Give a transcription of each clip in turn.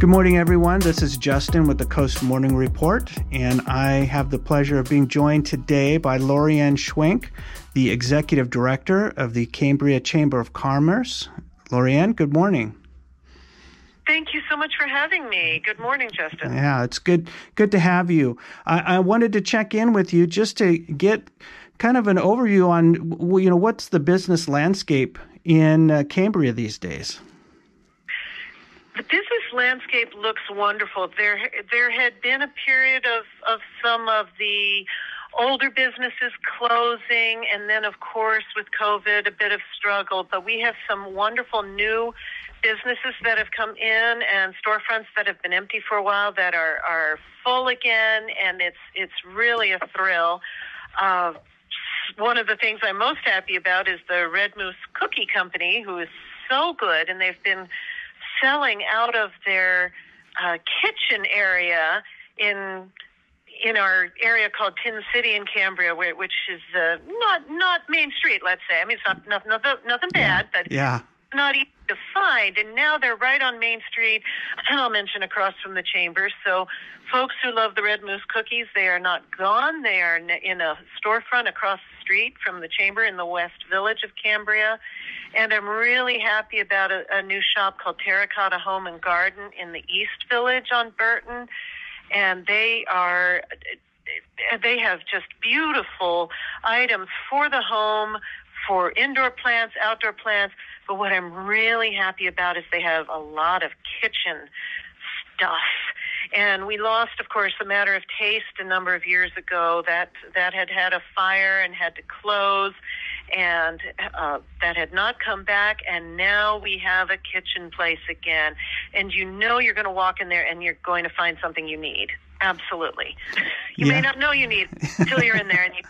Good morning, everyone. This is Justin with the Coast Morning Report, and I have the pleasure of being joined today by Lorienne Schwenk, the Executive Director of the Cambria Chamber of Commerce. Lorienne, good morning. Thank you so much for having me. Good morning, Justin. Yeah, it's good good to have you. I, I wanted to check in with you just to get kind of an overview on you know what's the business landscape in uh, Cambria these days. The business landscape looks wonderful. There, there had been a period of, of some of the older businesses closing, and then, of course, with COVID, a bit of struggle. But we have some wonderful new businesses that have come in and storefronts that have been empty for a while that are, are full again, and it's it's really a thrill. Uh, one of the things I'm most happy about is the Red Moose Cookie Company, who is so good, and they've been selling out of their uh, kitchen area in in our area called Tin City in Cambria, where, which is uh, not not Main Street. Let's say. I mean, it's not, not nothing, nothing bad, but yeah. Not easy to find. And now they're right on Main Street, and I'll mention across from the chamber. So, folks who love the Red Moose cookies, they are not gone. They are in a storefront across the street from the chamber in the West Village of Cambria. And I'm really happy about a, a new shop called Terracotta Home and Garden in the East Village on Burton. And they are, they have just beautiful items for the home, for indoor plants, outdoor plants. But what I'm really happy about is they have a lot of kitchen stuff. And we lost, of course, the matter of taste a number of years ago. That that had had a fire and had to close and uh, that had not come back. And now we have a kitchen place again. And you know you're going to walk in there and you're going to find something you need. Absolutely. You yeah. may not know you need until you're in there and you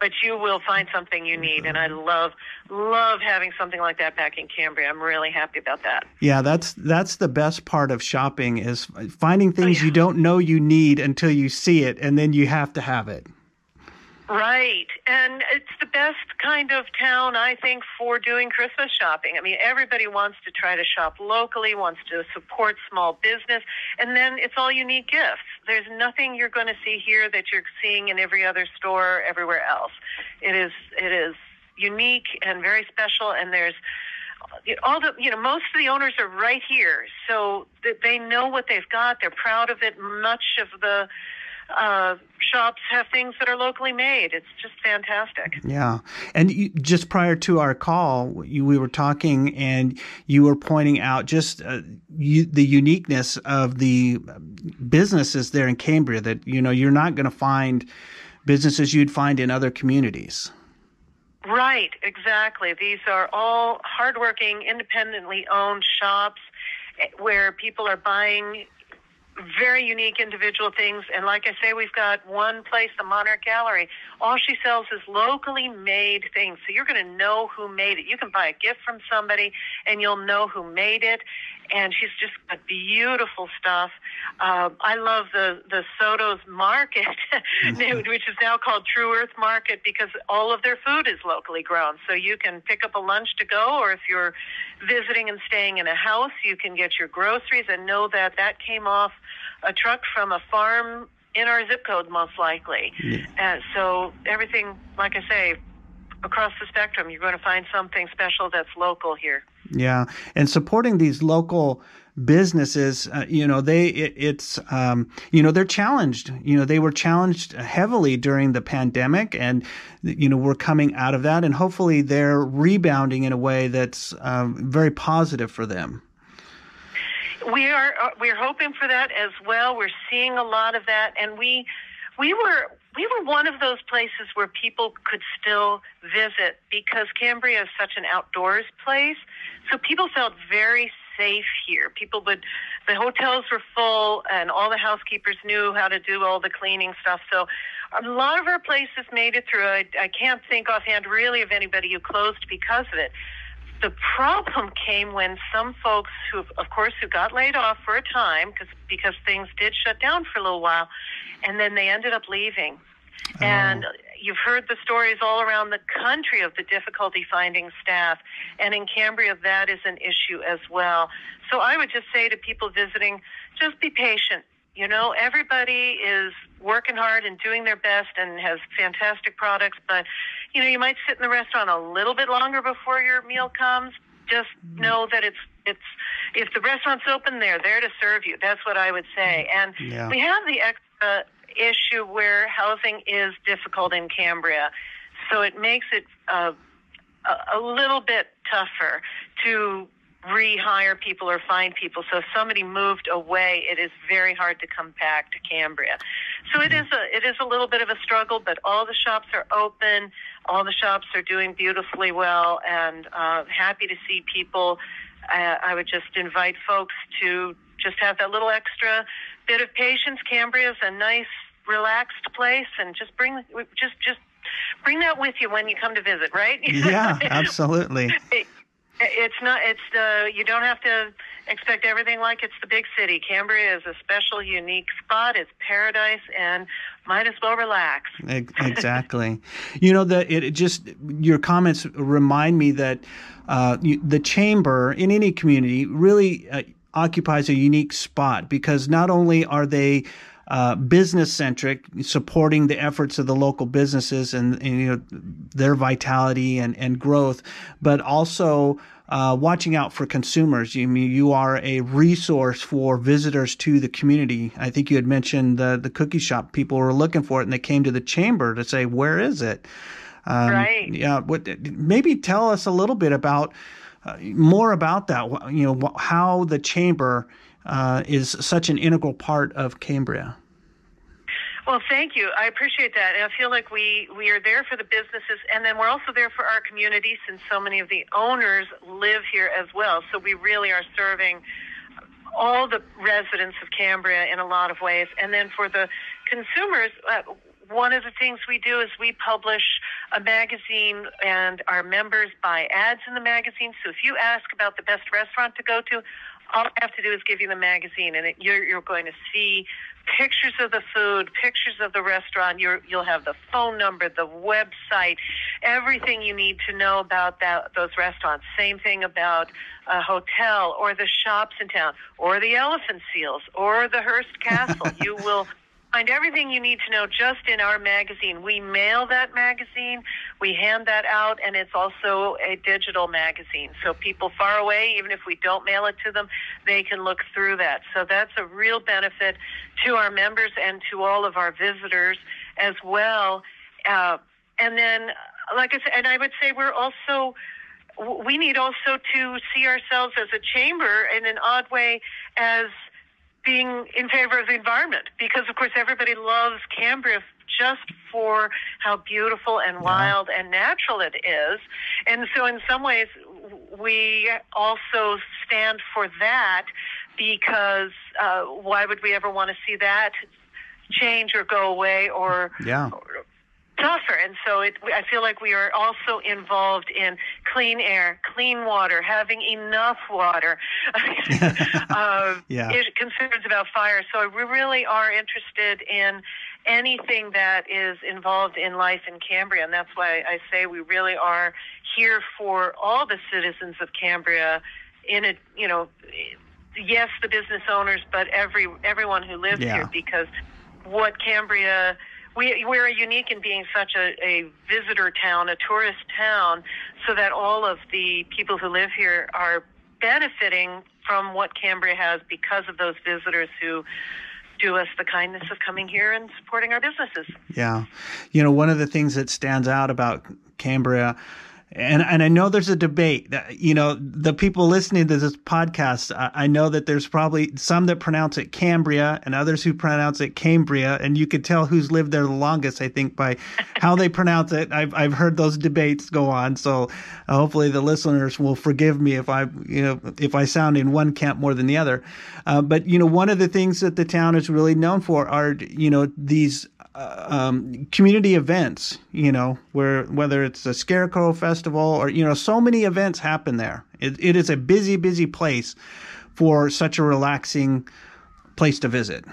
but you will find something you need and i love love having something like that back in cambria. I'm really happy about that. Yeah that's that's the best part of shopping is finding things oh, yeah. you don't know you need until you see it and then you have to have it Right. And it's the best kind of town, I think, for doing Christmas shopping. I mean, everybody wants to try to shop locally, wants to support small business, and then it's all unique gifts. There's nothing you're going to see here that you're seeing in every other store everywhere else. It is it is unique and very special and there's all the you know most of the owners are right here so they know what they've got they're proud of it much of the uh, shops have things that are locally made. It's just fantastic. Yeah. And you, just prior to our call, you, we were talking and you were pointing out just uh, you, the uniqueness of the businesses there in Cambria that, you know, you're not going to find businesses you'd find in other communities. Right, exactly. These are all hardworking, independently owned shops eh, where people are buying very unique individual things. And like I say, we've got one place, the Monarch Gallery. All she sells is locally made things. So you're going to know who made it. You can buy a gift from somebody and you'll know who made it and she's just got beautiful stuff. Uh, I love the the Soto's Market, which is now called True Earth Market, because all of their food is locally grown. So you can pick up a lunch to go, or if you're visiting and staying in a house, you can get your groceries and know that that came off a truck from a farm in our zip code, most likely. Yeah. Uh, so everything, like I say, across the spectrum, you're going to find something special that's local here. Yeah, and supporting these local businesses, uh, you know, they it, it's um, you know they're challenged. You know, they were challenged heavily during the pandemic, and you know we're coming out of that, and hopefully they're rebounding in a way that's um, very positive for them. We are uh, we're hoping for that as well. We're seeing a lot of that, and we we were we were one of those places where people could still visit because Cambria is such an outdoors place. So people felt very safe here. People would, the hotels were full and all the housekeepers knew how to do all the cleaning stuff. So a lot of our places made it through. I, I can't think offhand really of anybody who closed because of it. The problem came when some folks who, of course, who got laid off for a time because because things did shut down for a little while, and then they ended up leaving Oh. And you've heard the stories all around the country of the difficulty finding staff. And in Cambria, that is an issue as well. So I would just say to people visiting, just be patient. You know, everybody is working hard and doing their best and has fantastic products, but you know, you might sit in the restaurant a little bit longer before your meal comes. Just mm-hmm. know that it's it's if the restaurant's open, they're there to serve you. That's what I would say. And yeah. we have the extra issue where housing is difficult in Cambria, so it makes it uh, a, a little bit tougher to rehire people or find people. So if somebody moved away, it is very hard to come back to Cambria. So it is a it is a little bit of a struggle, but all the shops are open. All the shops are doing beautifully well, and uh, happy to see people. Uh, I would just invite folks to just have that little extra bit of patience. Cambria is a nice, relaxed place, and just bring just just bring that with you when you come to visit. Right? Yeah, absolutely. It's not. It's the. You don't have to expect everything like it's the big city. Cambria is a special, unique spot. It's paradise, and might as well relax. exactly. you know that it, it, just your comments remind me that uh, you, the chamber in any community really uh, occupies a unique spot because not only are they uh, business centric, supporting the efforts of the local businesses and, and, you know their vitality and, and growth, but also uh, watching out for consumers. You mean you are a resource for visitors to the community. I think you had mentioned the the cookie shop. People were looking for it, and they came to the chamber to say, "Where is it?" Um, right. Yeah. What? Maybe tell us a little bit about uh, more about that. You know how the chamber uh, is such an integral part of Cambria. Well, thank you. I appreciate that. And I feel like we, we are there for the businesses, and then we're also there for our community since so many of the owners live here as well. So we really are serving all the residents of Cambria in a lot of ways. And then for the consumers, uh, one of the things we do is we publish a magazine and our members buy ads in the magazine. So if you ask about the best restaurant to go to, all I have to do is give you the magazine, and it, you're you're going to see pictures of the food, pictures of the restaurant. you will have the phone number, the website, everything you need to know about that those restaurants. Same thing about a hotel or the shops in town, or the Elephant Seals, or the Hearst Castle. you will find everything you need to know just in our magazine. We mail that magazine, we hand that out, and it's also a digital magazine. So people far away, even if we don't mail it to them, they can look through that. So that's a real benefit to our members and to all of our visitors as well. Uh, and then, like I said, and I would say we're also we need also to see ourselves as a chamber in an odd way as being in favor of the environment because, of course, everybody loves Cambria just for how beautiful and wild yeah. and natural it is. And so, in some ways, we also stand for that because uh, why would we ever want to see that change or go away or, yeah. or tougher. And so it, I feel like we are also involved in clean air, clean water, having enough water, uh, yeah. concerns about fire. So we really are interested in anything that is involved in life in Cambria. And that's why I say we really are here for all the citizens of Cambria in a, you know, yes, the business owners, but every, everyone who lives yeah. here because what Cambria we we're unique in being such a, a visitor town, a tourist town, so that all of the people who live here are benefiting from what Cambria has because of those visitors who do us the kindness of coming here and supporting our businesses. Yeah. You know, one of the things that stands out about Cambria and and I know there's a debate. You know, the people listening to this podcast, I, I, know that there's probably some that pronounce it Cambria and others who pronounce it Cambria, and you could tell who's lived there the longest. I think by how they pronounce it. I've I've heard those debates go on, so uh, hopefully the listeners will forgive me if I you know if I sound in one camp more than the other. Uh, but you know, one of the things that the town is really known for are you know these um, community events, you know, where whether it's a scarecrow festival or you know, so many events happen there. It, it is a busy, busy place for such a relaxing place to visit.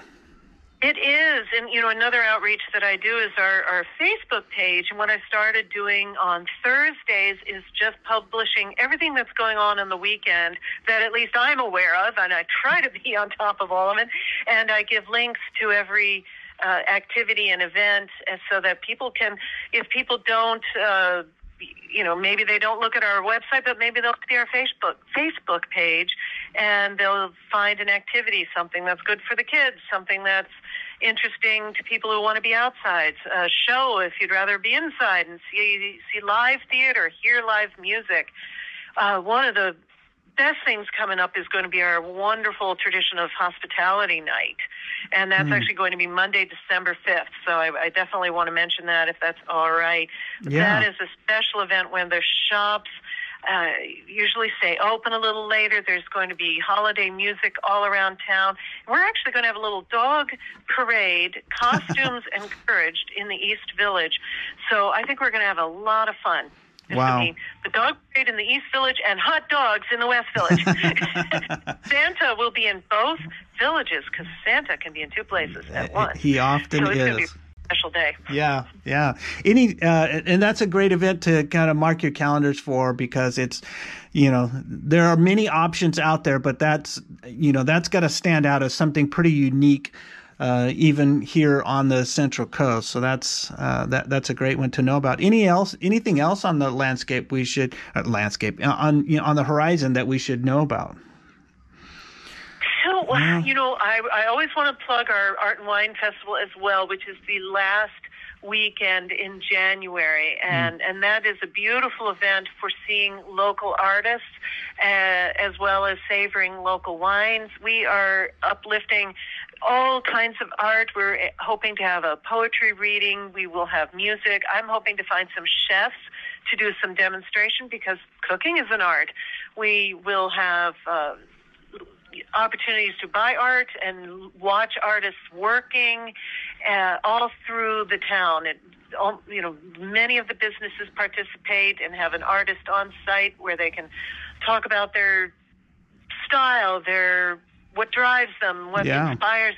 It is. And, you know, another outreach that I do is our, our Facebook page. And what I started doing on Thursdays is just publishing everything that's going on in the weekend that at least I'm aware of. And I try to be on top of all of it. And I give links to every uh, activity and event so that people can, if people don't, uh, you know, maybe they don't look at our website, but maybe they'll see our Facebook Facebook page, and they'll find an activity, something that's good for the kids, something that's interesting to people who want to be outside. A show if you'd rather be inside and see see live theater, hear live music. Uh, one of the best things coming up is going to be our wonderful tradition of hospitality night. And that's mm. actually going to be Monday, December 5th. So I, I, definitely want to mention that if that's all right. Yeah. That is a special event when the shops uh, usually stay open a little later. There's going to be holiday music all around town. We're actually going to have a little dog parade, costumes encouraged in the East Village. So I think we're going to have a lot of fun. Wow. The dog parade in the East Village and hot dogs in the West Village. Santa will be in both villages because Santa can be in two places at once. He often so is. special day. Yeah, yeah. Any uh, and that's a great event to kind of mark your calendars for because it's, you know, there are many options out there, but that's you know that's got to stand out as something pretty unique uh, even here on the Central Coast. So that's uh, that that's a great one to know about. Any else? Anything else on the landscape we should uh, landscape uh, on you know, on the horizon that we should know about? So you know, I I always want to plug our Art and Wine Festival as well, which is the last weekend in January, hmm. and mm. and that is a beautiful event for seeing local artists uh, as well as savoring local wines. We are uplifting all kinds of art. We're eh, hoping to have a poetry reading. We will have music. I'm hoping to find some chefs to do some demonstration because cooking is an art. We will have uh, opportunities to buy art and watch artists working uh, all through the town. It, all, you know, many of the businesses participate and have an artist on site where they can talk about their style, their what drives them, what yeah. inspires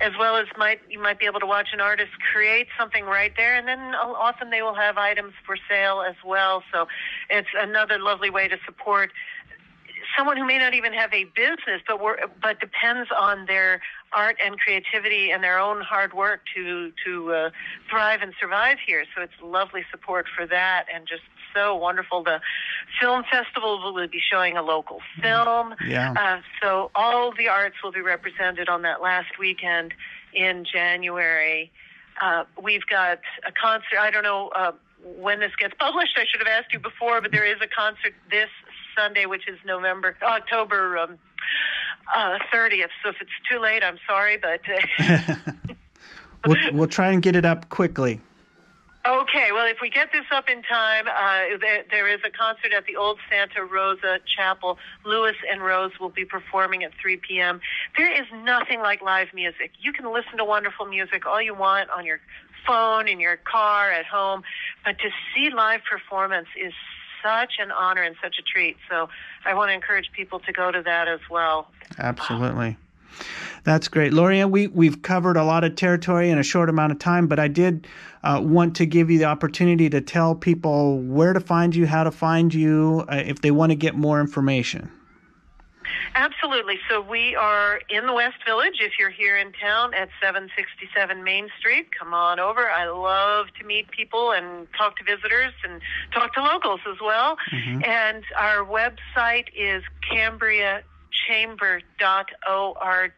as well as might you might be able to watch an artist create something right there and then often they will have items for sale as well so it's another lovely way to support someone who may not even have a business but but depends on their art and creativity and their own hard work to to uh, thrive and survive here so it's lovely support for that and just so wonderful. The film festival will be showing a local film. Yeah. Uh, so all the arts will be represented on that last weekend in January. Uh, we've got a concert. I don't know uh, when this gets published. I should have asked you before, but there is a concert this Sunday, which is November, October um, uh, 30th. So if it's too late, I'm sorry, but. Uh, we'll, we'll try and get it up quickly. Okay, well, if we get this up in time, uh, there, there is a concert at the Old Santa Rosa Chapel. Lewis and Rose will be performing at 3 p.m. There is nothing like live music. You can listen to wonderful music all you want on your phone, in your car, at home, but to see live performance is such an honor and such a treat. So I want to encourage people to go to that as well. Absolutely. That's great. Loria, we, we've covered a lot of territory in a short amount of time, but I did uh, want to give you the opportunity to tell people where to find you, how to find you, uh, if they want to get more information. Absolutely. So we are in the West Village. If you're here in town at 767 Main Street, come on over. I love to meet people and talk to visitors and talk to locals as well. Mm-hmm. And our website is Cambria chamber.org.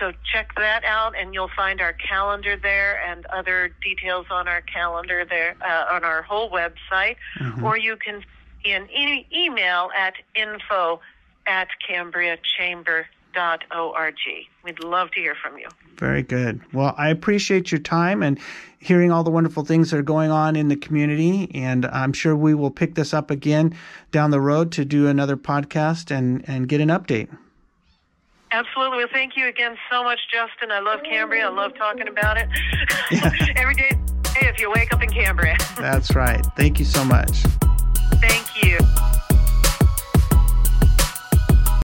So check that out, and you'll find our calendar there and other details on our calendar there uh, on our whole website. Mm-hmm. Or you can an e- email at info at cambriachamber.org. We'd love to hear from you. Very good. Well, I appreciate your time and hearing all the wonderful things that are going on in the community. And I'm sure we will pick this up again down the road to do another podcast and, and get an update. Absolutely. Well, thank you again so much, Justin. I love Cambria. I love talking about it. Yeah. Every day if you wake up in Cambria. That's right. Thank you so much. Thank you.